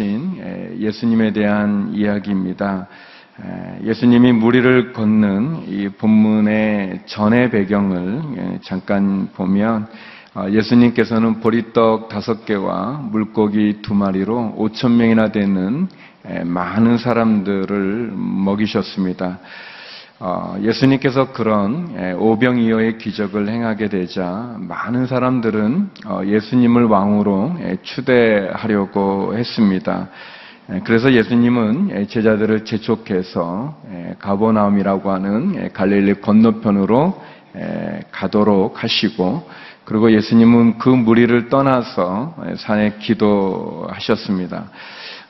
걸으신 예수님에 대한 이야기입니다. 예수님이 무리를 걷는 이 본문의 전의 배경을 잠깐 보면 어, 예수님께서는 보리떡 다섯 개와 물고기 두 마리로 오천 명이나 되는 많은 사람들을 먹이셨습니다. 어, 예수님께서 그런 오병이어의 기적을 행하게 되자 많은 사람들은 어, 예수님을 왕으로 추대하려고 했습니다. 그래서 예수님은 제자들을 재촉해서 가버나움이라고 하는 갈릴리 건너편으로 가도록 하시고 그리고 예수님은 그 무리를 떠나서 산에 기도하셨습니다.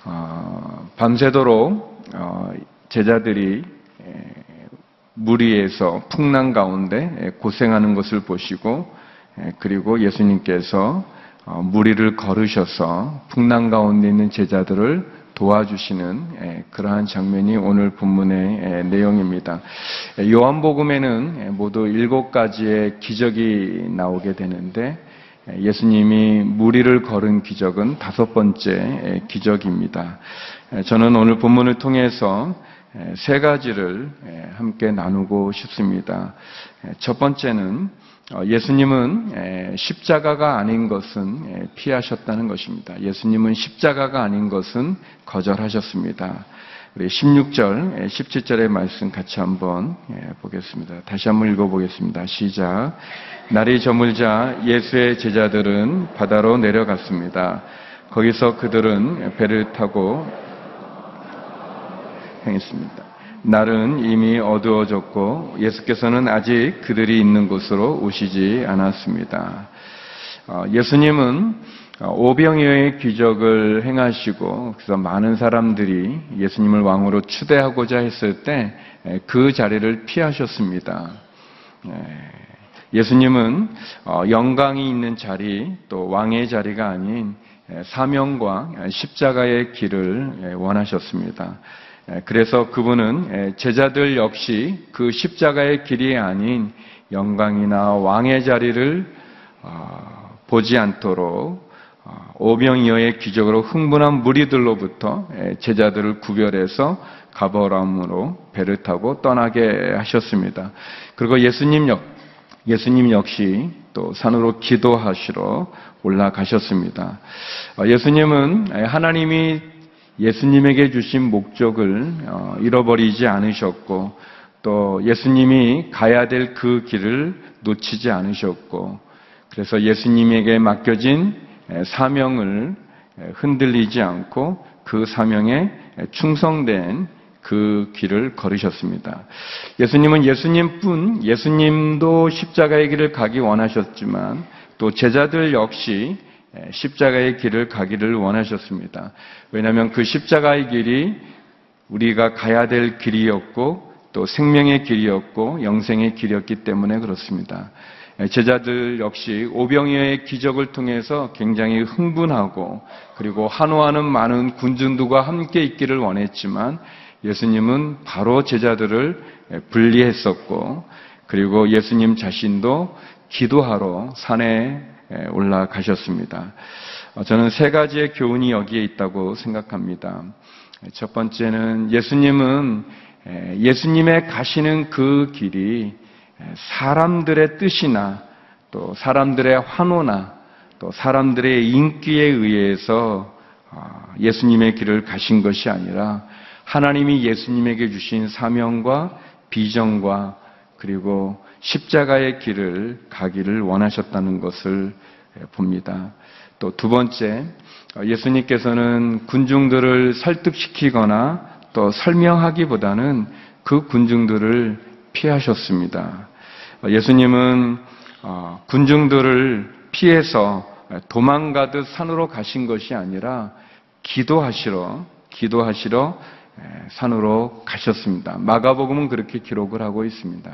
어, 밤새도록 제자들이 무리에서 풍랑 가운데 고생하는 것을 보시고 그리고 예수님께서 어, 무리를 걸으셔서 풍랑 가운데 있는 제자들을 도와주시는 그러한 장면이 오늘 본문의 내용입니다. 요한복음에는 모두 일곱 가지의 기적이 나오게 되는데 예수님이 무리를 걸은 기적은 다섯 번째 기적입니다. 저는 오늘 본문을 통해서 세 가지를 함께 나누고 싶습니다. 첫 번째는 어, 예수님은 십자가가 아닌 것은 피하셨다는 것입니다. 예수님은 십자가가 아닌 것은 거절하셨습니다. 우리 16절, 17절의 말씀 같이 한번 보겠습니다. 다시 한번 읽어보겠습니다. 시작. 날이 저물자 예수의 제자들은 바다로 내려갔습니다. 거기서 그들은 배를 타고 행했습니다. 날은 이미 어두워졌고 예수께서는 아직 그들이 있는 곳으로 오시지 않았습니다. 어, 예수님은 오병이어의 기적을 행하시고 그래서 많은 사람들이 예수님을 왕으로 추대하고자 했을 때 그 자리를 피하셨습니다. 예수님은 어, 영광이 있는 자리 또 왕의 자리가 아닌 사명과 십자가의 길을 원하셨습니다. 그래서 그분은 제자들 역시 그 십자가의 길이 아닌 영광이나 왕의 자리를 어, 보지 않도록 어, 오병이어의 기적으로 흥분한 무리들로부터 제자들을 구별해서 가버람으로 배를 타고 떠나게 하셨습니다. 그리고 예수님 역 예수님 역시 또 산으로 기도하시러 올라가셨습니다. 어, 예수님은 하나님이 예수님에게 주신 목적을 어, 잃어버리지 않으셨고 또 예수님이 가야 될 그 길을 놓치지 않으셨고 그래서 예수님에게 맡겨진 사명을 흔들리지 않고 그 사명에 충성된 그 길을 걸으셨습니다. 예수님은 예수님뿐 예수님도 십자가의 길을 가기 원하셨지만 또 제자들 역시 십자가의 길을 가기를 원하셨습니다. 왜냐하면 그 십자가의 길이 우리가 가야 될 길이었고 또 생명의 길이었고 영생의 길이었기 때문에 그렇습니다. 제자들 역시 오병이어의 기적을 통해서 굉장히 흥분하고 그리고 한호하는 많은 군중들과 함께 있기를 원했지만 예수님은 바로 제자들을 분리했었고 그리고 예수님 자신도 기도하러 산에 올라가셨습니다. 어, 저는 세 가지의 교훈이 여기에 있다고 생각합니다. 첫 번째는 예수님은 예수님의 가시는 그 길이 사람들의 뜻이나 또 사람들의 환호나 또 사람들의 인기에 의해서 어, 예수님의 길을 가신 것이 아니라 하나님이 예수님에게 주신 사명과 비전과 그리고 십자가의 길을 가기를 원하셨다는 것을 봅니다. 또 두 번째, 어, 예수님께서는 군중들을 설득시키거나 또 설명하기보다는 그 군중들을 피하셨습니다. 어, 예수님은 어, 군중들을 피해서 도망가듯 산으로 가신 것이 아니라 기도하시러 기도하시러 산으로 가셨습니다. 마가복음은 그렇게 기록을 하고 있습니다.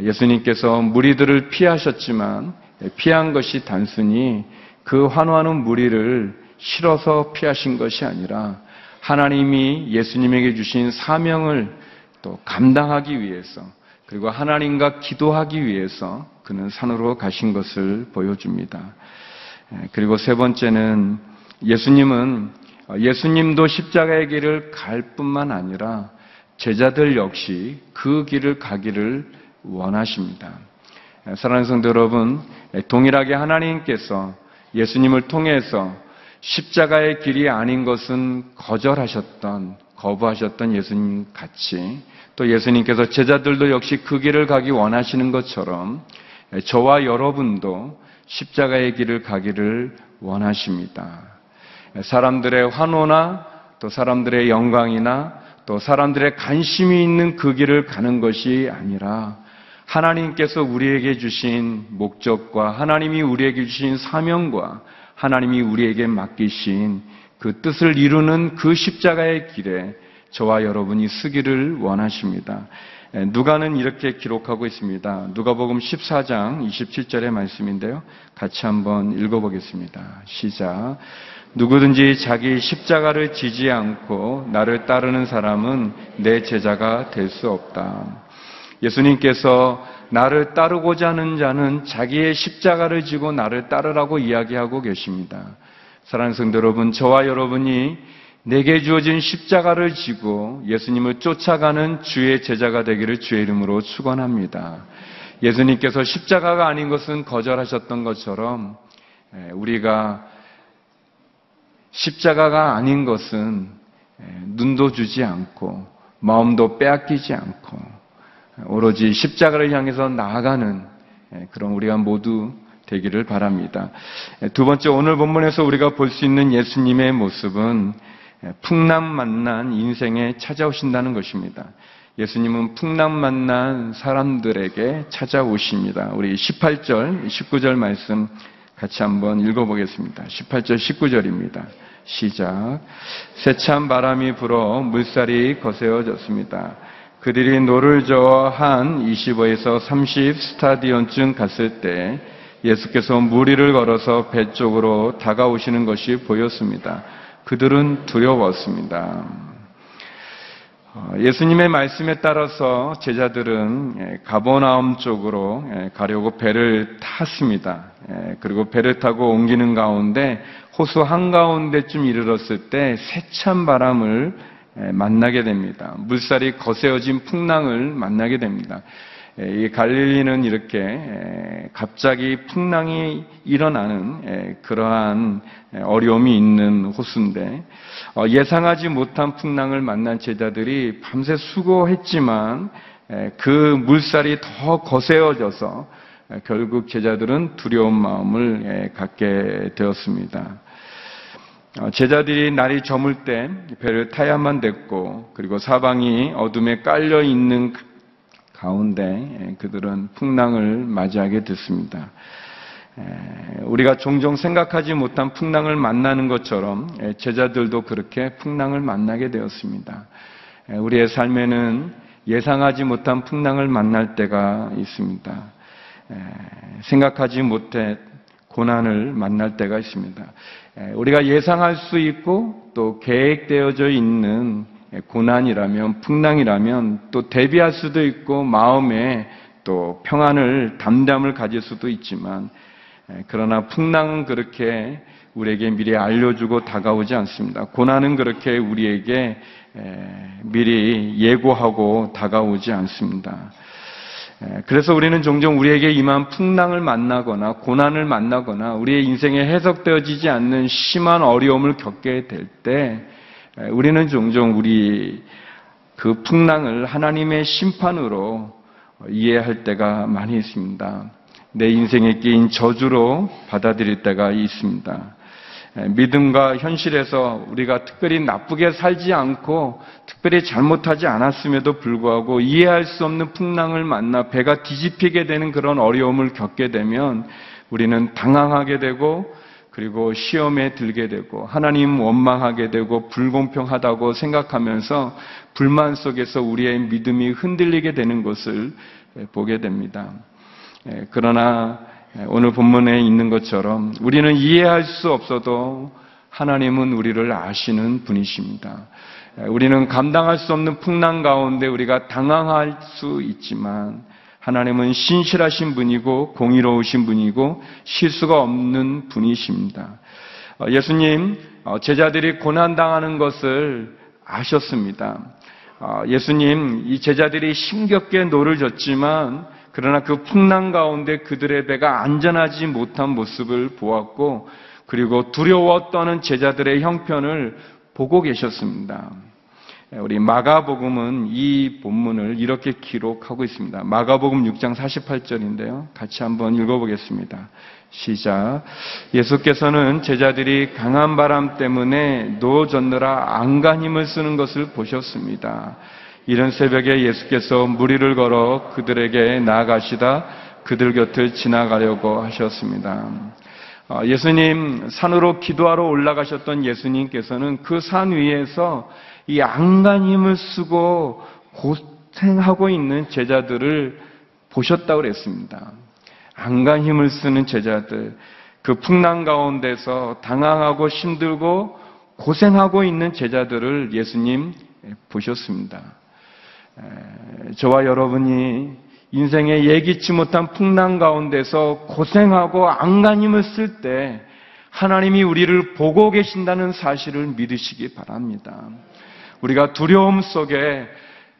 예수님께서 무리들을 피하셨지만 피한 것이 단순히 그 환호하는 무리를 싫어서 피하신 것이 아니라 하나님이 예수님에게 주신 사명을 또 감당하기 위해서 그리고 하나님과 기도하기 위해서 그는 산으로 가신 것을 보여줍니다. 그리고 세 번째는 예수님은 예수님도 십자가의 길을 갈 뿐만 아니라 제자들 역시 그 길을 가기를 원하십니다. 사랑하는 성도 여러분, 동일하게 하나님께서 예수님을 통해서 십자가의 길이 아닌 것은 거절하셨던, 거부하셨던 예수님 같이 또 예수님께서 제자들도 역시 그 길을 가기 원하시는 것처럼 저와 여러분도 십자가의 길을 가기를 원하십니다. 사람들의 환호나 또 사람들의 영광이나 또 사람들의 관심이 있는 그 길을 가는 것이 아니라 하나님께서 우리에게 주신 목적과 하나님이 우리에게 주신 사명과 하나님이 우리에게 맡기신 그 뜻을 이루는 그 십자가의 길에 저와 여러분이 쓰기를 원하십니다. 누가는 이렇게 기록하고 있습니다. 누가복음 14장 27절의 말씀인데요. 같이 한번 읽어보겠습니다. 시작. 누구든지 자기 십자가를 지지 않고 나를 따르는 사람은 내 제자가 될 수 없다. 예수님께서 나를 따르고자 하는 자는 자기의 십자가를 지고 나를 따르라고 이야기하고 계십니다. 사랑하는 성도 여러분, 저와 여러분이 내게 주어진 십자가를 지고 예수님을 쫓아가는 주의 제자가 되기를 주의 이름으로 축원합니다. 예수님께서 십자가가 아닌 것은 거절하셨던 것처럼 우리가 십자가가 아닌 것은 눈도 주지 않고 마음도 빼앗기지 않고 오로지 십자가를 향해서 나아가는 예, 그런 우리가 모두 되기를 바랍니다. 예, 두 번째 오늘 본문에서 우리가 볼 수 있는 예수님의 모습은 예, 풍랑 만난 인생에 찾아오신다는 것입니다. 예수님은 풍랑 만난 사람들에게 찾아오십니다. 우리 18절, 19절 말씀 같이 한번 읽어보겠습니다. 18절, 19절입니다. 시작. 세찬 바람이 불어 물살이 거세어졌습니다. 그들이 노를 저어 한 25에서 30 스타디온쯤 갔을 때 예수께서 무리를 걸어서 배 쪽으로 다가오시는 것이 보였습니다. 그들은 두려웠습니다. 어, 예수님의 말씀에 따라서 제자들은 예, 가버나움 쪽으로 예, 가려고 배를 탔습니다. 예, 그리고 배를 타고 옮기는 가운데 호수 한가운데쯤 이르렀을 때 세찬 바람을 만나게 됩니다. 물살이 거세어진 풍랑을 만나게 됩니다. 이 갈릴리는 이렇게 갑자기 풍랑이 일어나는 그러한 어려움이 있는 호수인데 어, 예상하지 못한 풍랑을 만난 제자들이 밤새 수고했지만 그 물살이 더 거세어져서 결국 제자들은 두려운 마음을 갖게 되었습니다. 어, 제자들이 날이 저물 때 배를 타야만 됐고 그리고 사방이 어둠에 깔려 있는 가운데 예, 그들은 풍랑을 맞이하게 됐습니다. 우리가 종종 생각하지 못한 풍랑을 만나는 것처럼 예, 제자들도 그렇게 풍랑을 만나게 되었습니다. 우리의 삶에는 예상하지 못한 풍랑을 만날 때가 있습니다. 생각하지 못해 고난을 만날 때가 있습니다. 우리가 예상할 수 있고 또 계획되어져 있는 고난이라면 풍랑이라면 또 대비할 수도 있고 마음에 또 평안을 담담을 가질 수도 있지만 그러나 풍랑은 그렇게 우리에게 미리 알려주고 다가오지 않습니다. 고난은 그렇게 우리에게 미리 예고하고 다가오지 않습니다. 예, 그래서 우리는 종종 우리에게 임한 풍랑을 만나거나 고난을 만나거나 우리의 인생에 해석되어지지 않는 심한 어려움을 겪게 될때 예, 우리는 종종 우리 그 풍랑을 하나님의 심판으로 이해할 때가 많이 있습니다. 내 인생에 끼인 저주로 받아들일 때가 있습니다. 에, 믿음과 현실에서 우리가 특별히 나쁘게 살지 않고 특별히 잘못하지 않았음에도 불구하고 이해할 수 없는 풍랑을 만나 배가 뒤집히게 되는 그런 어려움을 겪게 되면 우리는 당황하게 되고 그리고 시험에 들게 되고 하나님 원망하게 되고 불공평하다고 생각하면서 불만 속에서 우리의 믿음이 흔들리게 되는 것을 보게 됩니다. 예, 그러나 오늘 본문에 있는 것처럼 우리는 이해할 수 없어도 하나님은 우리를 아시는 분이십니다. 예, 우리는 감당할 수 없는 풍랑 가운데 우리가 당황할 수 있지만 하나님은 신실하신 분이고 공의로우신 분이고 실수가 없는 분이십니다. 어, 예수님 어, 제자들이 고난 당하는 것을 아셨습니다. 어, 예수님 이 제자들이 힘겹게 노를 저었지만 그러나 그 풍랑 가운데 그들의 배가 안전하지 못한 모습을 보았고 그리고 두려워 떠는 제자들의 형편을 보고 계셨습니다. 우리 마가복음은 이 본문을 이렇게 기록하고 있습니다. 마가복음 6장 48절인데요. 같이 한번 읽어보겠습니다. 시작. 예수께서는 제자들이 강한 바람 때문에 노 젓느라 안간 힘을 쓰는 것을 보셨습니다. 이른 새벽에 예수께서 무리를 걸어 그들에게 나아가시다 그들 곁을 지나가려고 하셨습니다. 어, 예수님 산으로 기도하러 올라가셨던 예수님께서는 그 산 위에서 이 안간 힘을 쓰고 고생하고 있는 제자들을 보셨다고 그랬습니다. 안간 힘을 쓰는 제자들, 그 풍랑 가운데서 당황하고 힘들고 고생하고 있는 제자들을 예수님 보셨습니다. 저와 여러분이 인생의 예기치 못한 풍랑 가운데서 고생하고 안간힘을 쓸 때 하나님이 우리를 보고 계신다는 사실을 믿으시기 바랍니다. 우리가 두려움 속에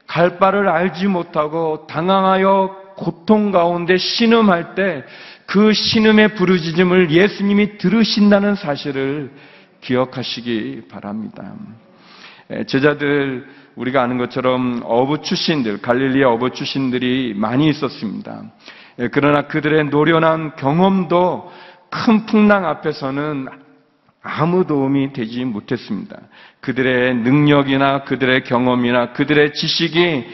갈 바를 알지 못하고 당황하여 고통 가운데 신음할 때 그 신음의 부르짖음을 예수님이 들으신다는 사실을 기억하시기 바랍니다. 제자들 우리가 아는 것처럼 어부 출신들 갈릴리의 어부 출신들이 많이 있었습니다. 그러나 그들의 노련한 경험도 큰 풍랑 앞에서는 아무 도움이 되지 못했습니다. 그들의 능력이나 그들의 경험이나 그들의 지식이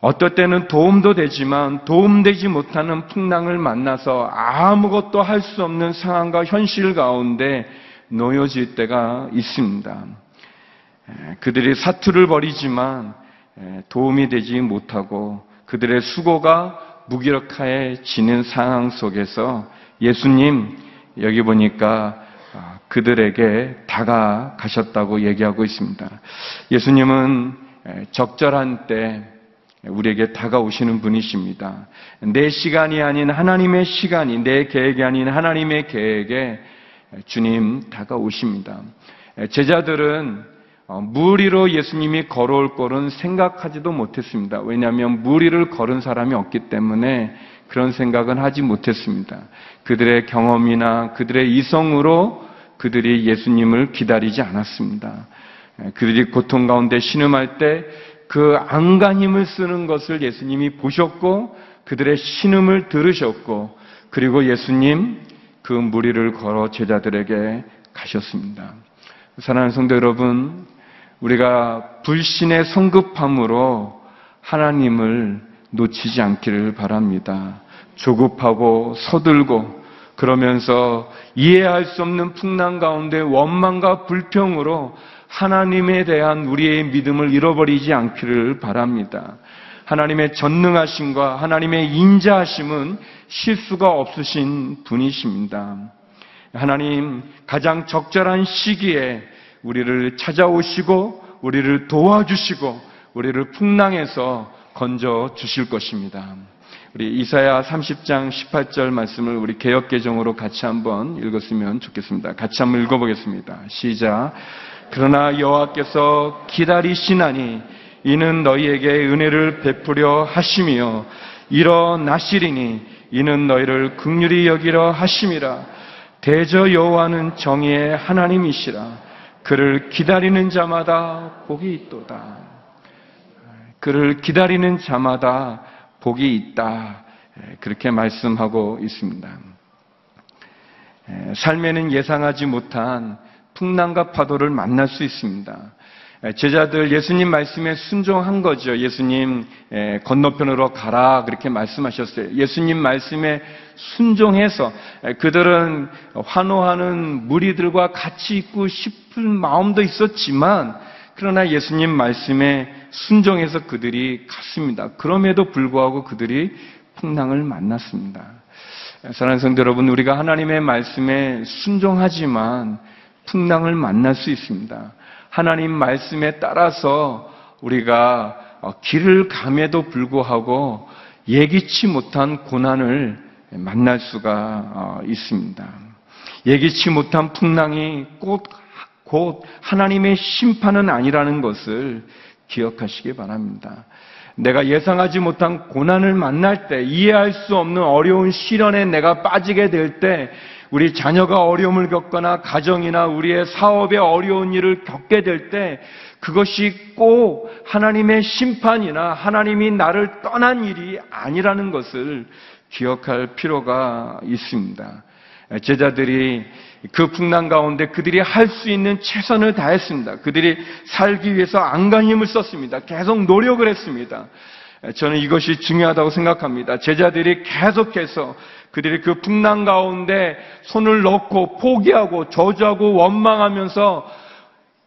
어떨 때는 도움도 되지만 도움되지 못하는 풍랑을 만나서 아무것도 할 수 없는 상황과 현실 가운데 놓여질 때가 있습니다. 그들이 사투를 벌이지만 도움이 되지 못하고 그들의 수고가 무기력해지는 상황 속에서 예수님 여기 보니까 아, 그들에게 다가가셨다고 얘기하고 있습니다. 예수님은 적절한 때 우리에게 다가오시는 분이십니다. 내 시간이 아닌 하나님의 시간이, 내 계획이 아닌 하나님의 계획에 주님 다가오십니다. 제자들은 어, 무리로 예수님이 걸어올 거는 생각하지도 못했습니다. 왜냐하면 무리를 걸은 사람이 없기 때문에 그런 생각은 하지 못했습니다. 그들의 경험이나 그들의 이성으로 그들이 예수님을 기다리지 않았습니다. 그들이 고통 가운데 신음할 때 그 안간 힘을 쓰는 것을 예수님이 보셨고 그들의 신음을 들으셨고 그리고 예수님 그 무리를 걸어 제자들에게 가셨습니다. 사랑하는 성도 여러분, 우리가 불신의 성급함으로 하나님을 놓치지 않기를 바랍니다. 조급하고 서들고 그러면서 이해할 수 없는 풍랑 가운데 원망과 불평으로 하나님에 대한 우리의 믿음을 잃어버리지 않기를 바랍니다. 하나님의 전능하심과 하나님의 인자하심은 실수가 없으신 분이십니다. 하나님 가장 적절한 시기에 우리를 찾아오시고 우리를 도와주시고 우리를 풍랑에서 건져 주실 것입니다. 우리 이사야 30장 18절 말씀을 우리 개역 개정으로 같이 한번 읽었으면 좋겠습니다. 같이 한번 읽어 보겠습니다. 시작. 그러나 여호와께서 기다리시나니 이는 너희에게 은혜를 베푸려 하심이요 일어나시리니 이는 너희를 극률히 여기려 하심이라 대저 여호와는 정의의 하나님이시라 그를 기다리는 자마다 복이 있도다 그를 기다리는 자마다 복이 있다 그렇게 말씀하고 있습니다 에, 삶에는 예상하지 못한 풍랑과 파도를 만날 수 있습니다. 에, 제자들 예수님 말씀에 순종한 거죠. 예수님 에, 건너편으로 가라 그렇게 말씀하셨어요. 예수님 말씀에 순종해서 에, 그들은 환호하는 무리들과 같이 있고 싶은 마음도 있었지만 그러나 예수님 말씀에 순종해서 그들이 갔습니다. 그럼에도 불구하고 그들이 풍랑을 만났습니다. 사랑하는 성도 여러분, 우리가 하나님의 말씀에 순종하지만 풍랑을 만날 수 있습니다. 하나님 말씀에 따라서 우리가 어, 길을 감에도 불구하고 예기치 못한 고난을 만날 수가 어, 있습니다. 예기치 못한 풍랑이 곧, 곧 하나님의 심판은 아니라는 것을 기억하시기 바랍니다. 내가 예상하지 못한 고난을 만날 때, 이해할 수 없는 어려운 시련에 내가 빠지게 될 때, 우리 자녀가 어려움을 겪거나 가정이나 우리의 사업에 어려운 일을 겪게 될 때, 그것이 꼭 하나님의 심판이나 하나님이 나를 떠난 일이 아니라는 것을 기억할 필요가 있습니다. 제자들이 그 풍랑 가운데 그들이 할 수 있는 최선을 다했습니다. 그들이 살기 위해서 안간힘을 썼습니다. 계속 노력을 했습니다. 저는 이것이 중요하다고 생각합니다. 제자들이 계속해서 그들이 그 풍랑 가운데 손을 넣고 포기하고 저주하고 원망하면서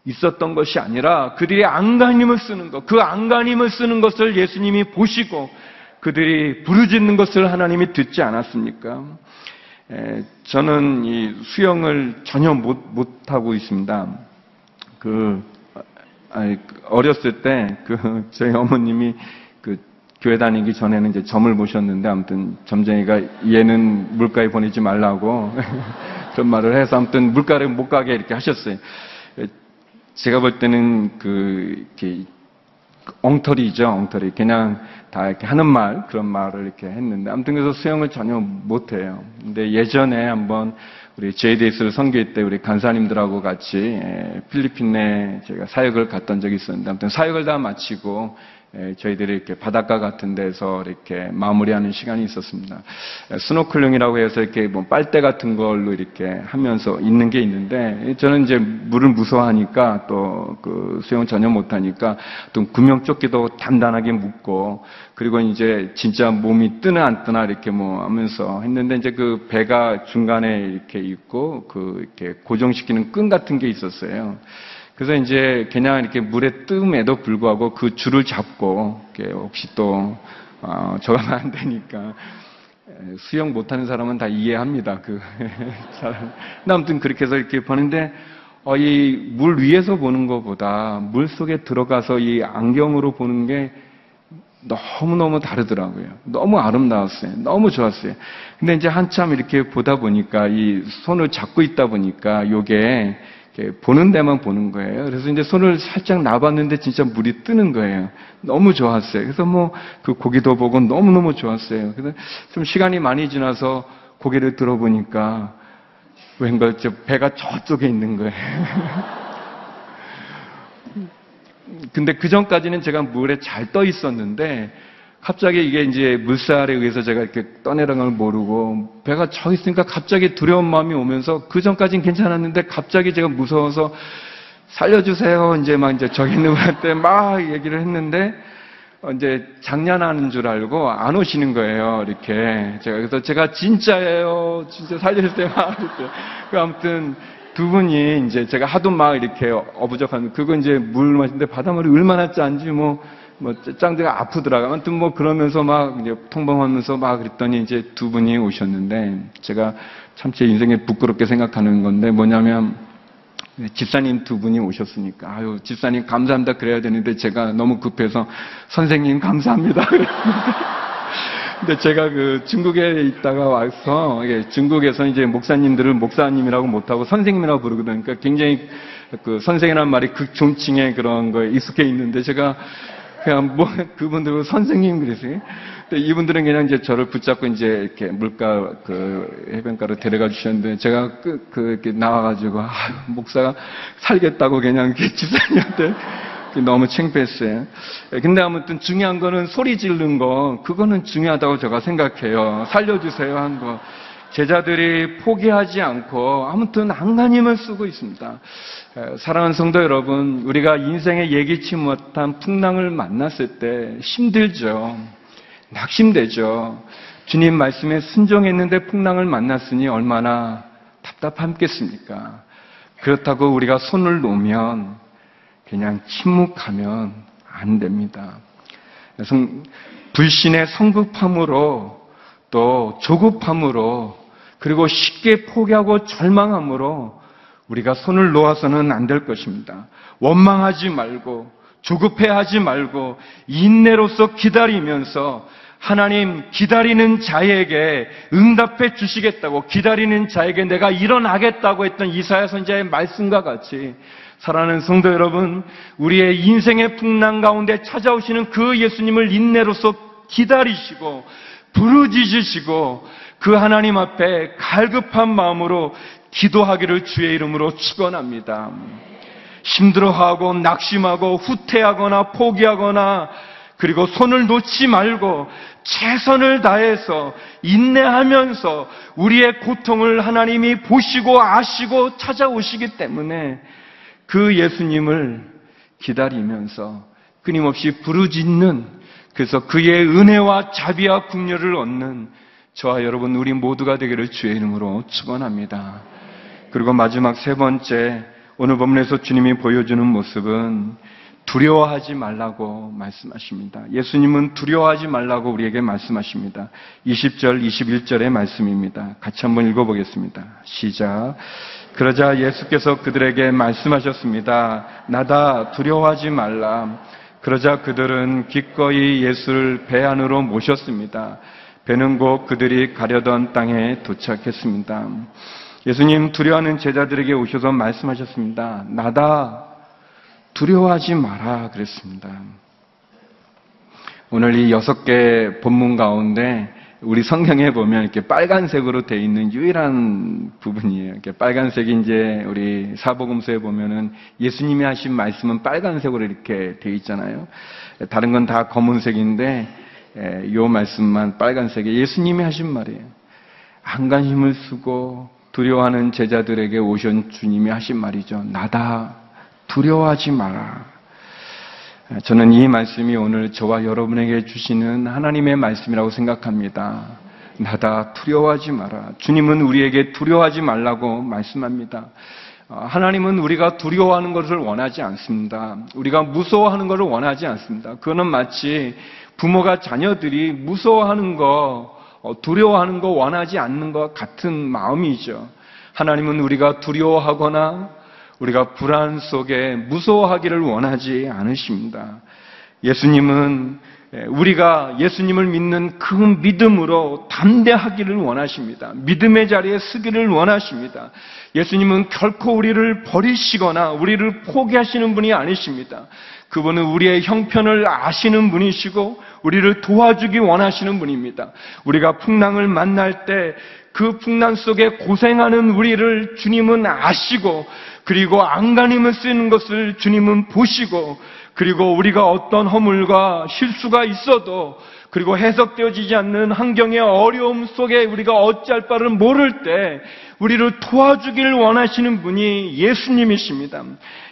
있었던 것이 아니라 그들이 안간힘을 쓰는 것, 그 안간힘을 쓰는 것을 예수님이 보시고 그들이 부르짖는 것을 하나님이 듣지 않았습니까? 에, 저는 이 수영을 전혀 못, 못 하고 있습니다. 그, 아니, 어렸을 때, 그, 저희 어머님이 그, 교회 다니기 전에는 이제 점을 보셨는데, 아무튼 점쟁이가 얘는 물가에 보내지 말라고 그런 말을 해서 아무튼 물가를 못 가게 이렇게 하셨어요. 에, 제가 볼 때는 그, 이렇게, 엉터리죠, 엉터리. 그냥 다 이렇게 하는 말, 그런 말을 이렇게 했는데, 아무튼 그래서 수영을 전혀 못해요. 근데 예전에 한번 우리 JDS를 선교할 때 우리 간사님들하고 같이 에, 필리핀에 제가 사역을 갔던 적이 있었는데, 아무튼 사역을 다 마치고 에, 저희들이 이렇게 바닷가 같은 데서 이렇게 마무리하는 시간이 있었습니다. 에, 스노클링이라고 해서 이렇게 뭐 빨대 같은 걸로 이렇게 하면서 있는 게 있는데 저는 이제 물을 무서워하니까 또 그 수영 전혀 못하니까 또 구명조끼도 단단하게 묶고 그리고 이제 진짜 몸이 뜨나 안 뜨나 이렇게 뭐 하면서 했는데 이제 그 배가 중간에 이렇게 있고 그 이렇게 고정시키는 끈 같은 게 있었어요. 그래서 이제 그냥 이렇게 물에 뜸에도 불구하고 그 줄을 잡고 혹시 또 어, 저가면 안 되니까 에, 수영 못하는 사람은 다 이해합니다. 그 사람. 아무튼 그렇게 해서 이렇게 보는데 어, 이 물 위에서 보는 것보다 물 속에 들어가서 이 안경으로 보는 게 너무너무 다르더라고요. 너무 아름다웠어요. 너무 좋았어요. 근데 이제 한참 이렇게 보다 보니까 이 손을 잡고 있다 보니까 이렇게 보는 데만 보는 거예요. 그래서 이제 손을 살짝 놔봤는데 진짜 물이 뜨는 거예요. 너무 좋았어요. 그래서 뭐 그 고기도 보고 너무너무 좋았어요. 그래서 좀 시간이 많이 지나서 고개를 들어보니까 웬걸 저 배가 저쪽에 있는 거예요. 근데 그 전까지는 제가 물에 잘 떠 있었는데 갑자기 이게 이제 물살에 의해서 제가 이렇게 떠내려간 걸 모르고 배가 저 있으니까 갑자기 두려운 마음이 오면서 그 전까지는 괜찮았는데 갑자기 제가 무서워서 살려주세요. 이제 막 이제 저기 있는 분한테 막 얘기를 했는데 어, 이제 장난하는 줄 알고 안 오시는 거예요. 이렇게 제가 그래서 제가 진짜예요. 진짜 살려주세요. 막 이렇게. 그 아무튼 두 분이 이제 제가 하도 막 이렇게 어부적한 그거 이제 물 마시는데 바닷물이 얼마나 짠지 뭐, 뭐 짱대가 아프더라고요. 아무튼 뭐 그러면서 막 이제 통방하면서 막 그랬더니 이제 두 분이 오셨는데 제가 참 제 인생에 부끄럽게 생각하는 건데 뭐냐면 집사님 두 분이 오셨으니까 아유 집사님 감사합니다 그래야 되는데 제가 너무 급해서 선생님 감사합니다 근데 제가 그 중국에 있다가 와서 중국에서 이제 목사님들을 목사님이라고 못하고 선생님이라고 부르거든요. 그러니까 굉장히 그 선생이라는 말이 극존칭의 그런 거에 익숙해 있는데 제가 그냥 뭐 그분들은 선생님 그랬어요. 근데 이분들은 그냥 이제 저를 붙잡고 이제 이렇게 물가 그 해변가로 데려가 주셨는데 제가 그, 그 이렇게 나와가지고 아, 목사가 살겠다고 그냥 집사님한테 너무 창피했어요. 근데 아무튼 중요한 거는 소리 지르는 거, 그거는 중요하다고 제가 생각해요. 살려주세요 한 거. 제자들이 포기하지 않고 아무튼 안간힘을 쓰고 있습니다. 에, 사랑하는 성도 여러분, 우리가 인생에 예기치 못한 풍랑을 만났을 때 힘들죠. 낙심되죠. 주님 말씀에 순종했는데 풍랑을 만났으니 얼마나 답답함겠습니까? 그렇다고 우리가 손을 놓으면 그냥 침묵하면 안 됩니다. 성- 불신의 성급함으로 또 조급함으로 그리고 쉽게 포기하고 절망함으로 우리가 손을 놓아서는 안 될 것입니다. 원망하지 말고 조급해하지 말고 인내로서 기다리면서 하나님 기다리는 자에게 응답해 주시겠다고 기다리는 자에게 내가 일어나겠다고 했던 이사야 선자의 말씀과 같이 사랑하는 성도 여러분, 우리의 인생의 풍랑 가운데 찾아오시는 그 예수님을 인내로서 기다리시고 부르짖으시고 그 하나님 앞에 갈급한 마음으로 기도하기를 주의 이름으로 축원합니다. 힘들어하고 낙심하고 후퇴하거나 포기하거나 그리고 손을 놓지 말고 최선을 다해서 인내하면서 우리의 고통을 하나님이 보시고 아시고 찾아오시기 때문에 그 예수님을 기다리면서 끊임없이 부르짖는 그래서 그의 은혜와 자비와 국렬을 얻는 저와 여러분 우리 모두가 되기를 주의 이름으로 축원합니다. 그리고 마지막 세 번째 오늘 본문에서 주님이 보여주는 모습은 두려워하지 말라고 말씀하십니다. 예수님은 두려워하지 말라고 우리에게 말씀하십니다. 20절, 21절의 말씀입니다. 같이 한번 읽어보겠습니다. 시작. 그러자 예수께서 그들에게 말씀하셨습니다. 나다 두려워하지 말라. 그러자 그들은 기꺼이 예수를 배 안으로 모셨습니다. 배는 곧 그들이 가려던 땅에 도착했습니다. 예수님 두려워하는 제자들에게 오셔서 말씀하셨습니다. 나다 두려워하지 마라 그랬습니다. 오늘 이 여섯 개 본문 가운데 우리 성경에 보면 이렇게 빨간색으로 돼 있는 유일한 부분이에요. 이렇게 빨간색이 이제 우리 사복음서에 보면은 예수님이 하신 말씀은 빨간색으로 이렇게 돼 있잖아요. 다른 건 다 검은색인데 이 말씀만 빨간색에 예수님이 하신 말이에요. 안간 힘을 쓰고 두려워하는 제자들에게 오신 주님이 하신 말이죠. 나다 두려워하지 마라. 저는 이 말씀이 오늘 저와 여러분에게 주시는 하나님의 말씀이라고 생각합니다. 나다 두려워하지 마라. 주님은 우리에게 두려워하지 말라고 말씀합니다. 어, 하나님은 우리가 두려워하는 것을 원하지 않습니다. 우리가 무서워하는 것을 원하지 않습니다. 그거는 마치 부모가 자녀들이 무서워하는 거, 어, 두려워하는 거 원하지 않는 것 같은 마음이죠. 하나님은 우리가 두려워하거나 우리가 불안 속에 무서워하기를 원하지 않으십니다. 예수님은 우리가 예수님을 믿는 그 믿음으로 담대하기를 원하십니다. 믿음의 자리에 서기를 원하십니다. 예수님은 결코 우리를 버리시거나 우리를 포기하시는 분이 아니십니다. 그분은 우리의 형편을 아시는 분이시고 우리를 도와주기 원하시는 분입니다. 우리가 풍랑을 만날 때 그 풍랑 속에 고생하는 우리를 주님은 아시고 그리고 안간힘을 쓰는 것을 주님은 보시고 그리고 우리가 어떤 허물과 실수가 있어도 그리고 해석되어지지 않는 환경의 어려움 속에 우리가 어찌할 바를 모를 때 우리를 도와주기를 원하시는 분이 예수님이십니다.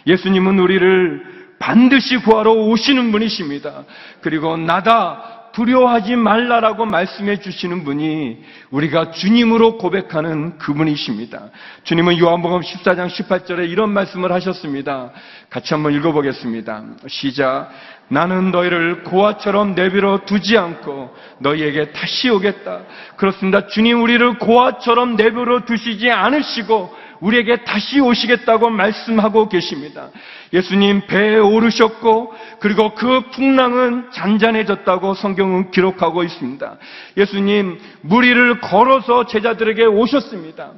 예수님은 우리를 반드시 구하러 오시는 분이십니다. 그리고 나다 두려워하지 말라라고 말씀해 주시는 분이 우리가 주님으로 고백하는 그분이십니다. 주님은 요한복음 14장 18절에 이런 말씀을 하셨습니다. 같이 한번 읽어보겠습니다. 시작. 나는 너희를 고아처럼 내버려 두지 않고 너희에게 다시 오겠다. 그렇습니다. 주님 우리를 고아처럼 내버려 두시지 않으시고 우리에게 다시 오시겠다고 말씀하고 계십니다. 예수님 배에 오르셨고 그리고 그 풍랑은 잔잔해졌다고 성경은 기록하고 있습니다. 예수님 무리를 걸어서 제자들에게 오셨습니다.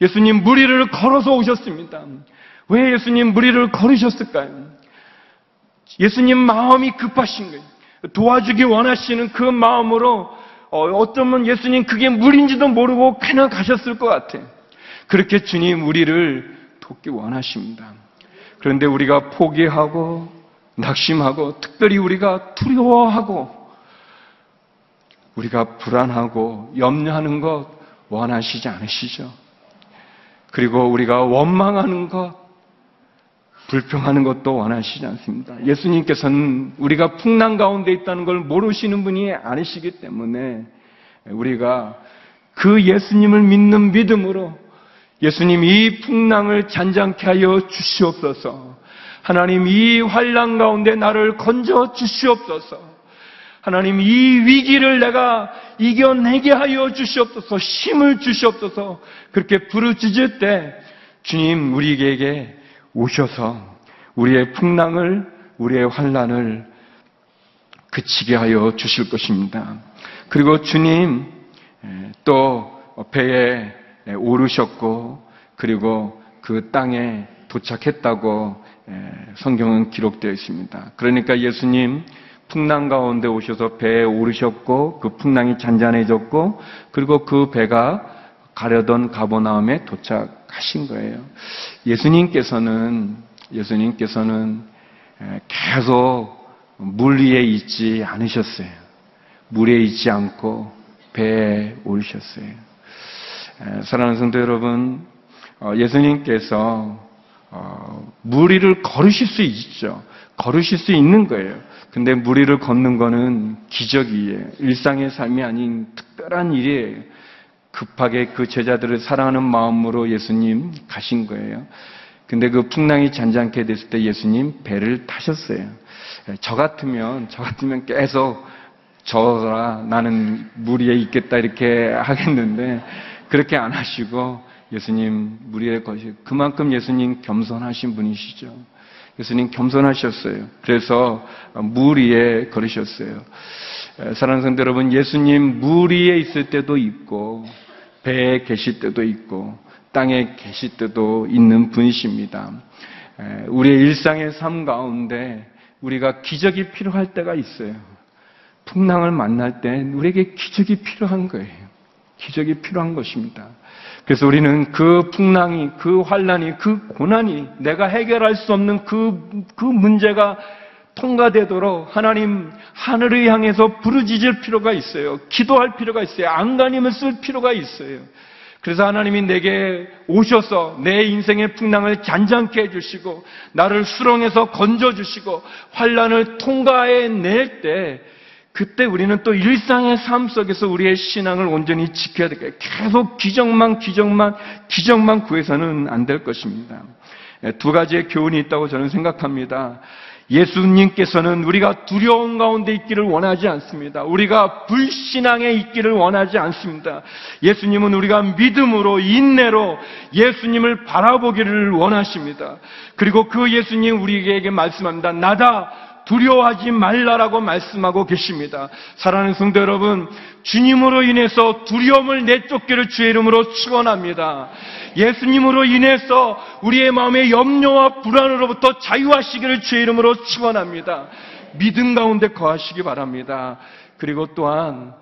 예수님 무리를 걸어서 오셨습니다. 왜 예수님 무리를 걸으셨을까요? 예수님 마음이 급하신 거예요. 도와주기 원하시는 그 마음으로 어, 어쩌면 예수님 그게 물인지도 모르고 그냥 가셨을 것 같아요. 그렇게 주님 우리를 돕기 원하십니다. 그런데 우리가 포기하고 낙심하고 특별히 우리가 두려워하고 우리가 불안하고 염려하는 것 원하시지 않으시죠. 그리고 우리가 원망하는 것, 불평하는 것도 원하시지 않습니다. 예수님께서는 우리가 풍랑 가운데 있다는 걸 모르시는 분이 아니시기 때문에 우리가 그 예수님을 믿는 믿음으로 예수님 이 풍랑을 잔잔케 하여 주시옵소서. 하나님 이 환란 가운데 나를 건져 주시옵소서. 하나님 이 위기를 내가 이겨내게 하여 주시옵소서. 힘을 주시옵소서. 그렇게 부르짖을 때 주님 우리에게 오셔서 우리의 풍랑을 우리의 환란을 그치게 하여 주실 것입니다. 그리고 주님 또 배에 오르셨고 그리고 그 땅에 도착했다고 성경은 기록되어 있습니다. 그러니까 예수님 풍랑 가운데 오셔서 배에 오르셨고 그 풍랑이 잔잔해졌고 그리고 그 배가 가려던 가보나움에 도착하신 거예요. 예수님께서는 예수님께서는 계속 물 위에 있지 않으셨어요. 물에 있지 않고 배에 오르셨어요. 사랑하는 성도 여러분, 어, 예수님께서 어, 물 위를 걸으실 수 있죠. 걸으실 수 있는 거예요. 근데 물 위를 걷는 거는 기적이에요. 일상의 삶이 아닌 특별한 일이에요. 급하게 그 제자들을 사랑하는 마음으로 예수님 가신 거예요. 근데 그 풍랑이 잔잔케 됐을 때 예수님 배를 타셨어요. 저 같으면, 저 같으면 계속 저라 나는 물 위에 있겠다 이렇게 하겠는데 그렇게 안 하시고 예수님 물 위에 거시 그만큼 예수님 겸손하신 분이시죠. 예수님 겸손하셨어요. 그래서 물 위에 걸으셨어요. 사랑하는 성도 여러분, 예수님 물 위에 있을 때도 있고 배에 계실 때도 있고 땅에 계실 때도 있는 분이십니다. 우리의 일상의 삶 가운데 우리가 기적이 필요할 때가 있어요. 풍랑을 만날 때 우리에게 기적이 필요한 거예요. 기적이 필요한 것입니다. 그래서 우리는 그 풍랑이, 그 환란이, 그 고난이 내가 해결할 수 없는 그, 그 문제가 통과되도록 하나님 하늘을 향해서 부르짖을 필요가 있어요. 기도할 필요가 있어요. 안간힘을 쓸 필요가 있어요. 그래서 하나님이 내게 오셔서 내 인생의 풍랑을 잔잔케 해주시고 나를 수렁에서 건져주시고 환란을 통과해 낼 때 그때 우리는 또 일상의 삶 속에서 우리의 신앙을 온전히 지켜야 될 거예요. 계속 기적만, 기적만, 기적만 구해서는 안 될 것입니다. 예, 두 가지의 교훈이 있다고 저는 생각합니다. 예수님께서는 우리가 두려움 가운데 있기를 원하지 않습니다. 우리가 불신앙에 있기를 원하지 않습니다. 예수님은 우리가 믿음으로, 인내로 예수님을 바라보기를 원하십니다. 그리고 그 예수님 우리에게 말씀합니다. 나다 두려워하지 말라라고 말씀하고 계십니다. 사랑하는 성도 여러분, 주님으로 인해서 두려움을 내쫓기를 주의 이름으로 축원합니다. 예수님으로 인해서 우리의 마음의 염려와 불안으로부터 자유하시기를 주의 이름으로 축원합니다. 믿음 가운데 거하시기 바랍니다. 그리고 또한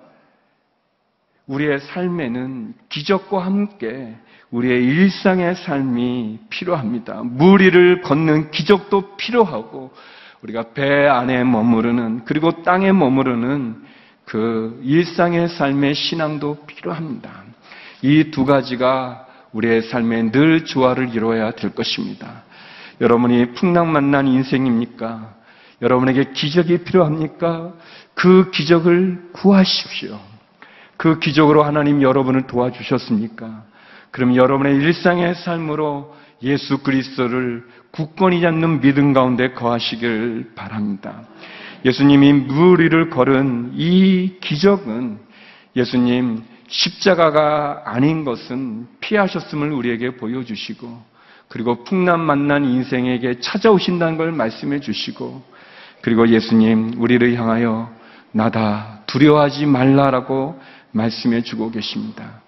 우리의 삶에는 기적과 함께 우리의 일상의 삶이 필요합니다. 무리를 걷는 기적도 필요하고 우리가 배 안에 머무르는 그리고 땅에 머무르는 그 일상의 삶의 신앙도 필요합니다. 이 두 가지가 우리의 삶에 늘 조화를 이루어야 될 것입니다. 여러분이 풍랑 만난 인생입니까? 여러분에게 기적이 필요합니까? 그 기적을 구하십시오. 그 기적으로 하나님 여러분을 도와주셨습니까? 그럼 여러분의 일상의 삶으로 예수 그리스도를 굳건히 잡는 믿음 가운데 거하시길 바랍니다. 예수님이 물 위를 걸은 이 기적은 예수님 십자가가 아닌 것은 피하셨음을 우리에게 보여주시고 그리고 풍랑 만난 인생에게 찾아오신다는 걸 말씀해 주시고 그리고 예수님 우리를 향하여 나다 두려워하지 말라라고 말씀해 주고 계십니다.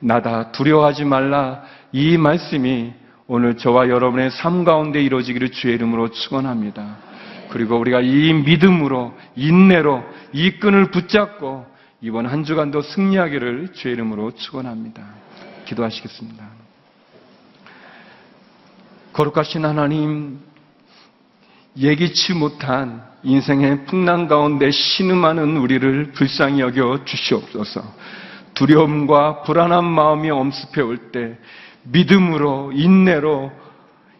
나다 두려워하지 말라 이 말씀이 오늘 저와 여러분의 삶 가운데 이루어지기를 주의 이름으로 축원합니다. 그리고 우리가 이 믿음으로 인내로 이 끈을 붙잡고 이번 한 주간도 승리하기를 주의 이름으로 축원합니다. 기도하시겠습니다. 거룩하신 하나님 예기치 못한 인생의 풍랑 가운데 신음하는 우리를 불쌍히 여겨 주시옵소서. 두려움과 불안한 마음이 엄습해 올때 믿음으로 인내로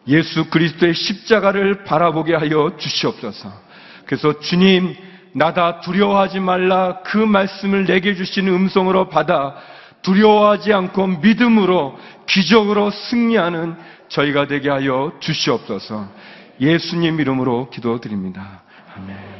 예수 그리스도의 십자가를 바라보게 하여 주시옵소서. 그래서 주님 나다 두려워하지 말라 그 말씀을 내게 주신 음성으로 받아 두려워하지 않고 믿음으로 기적으로 승리하는 저희가 되게 하여 주시옵소서. 예수님 이름으로 기도드립니다. 아멘.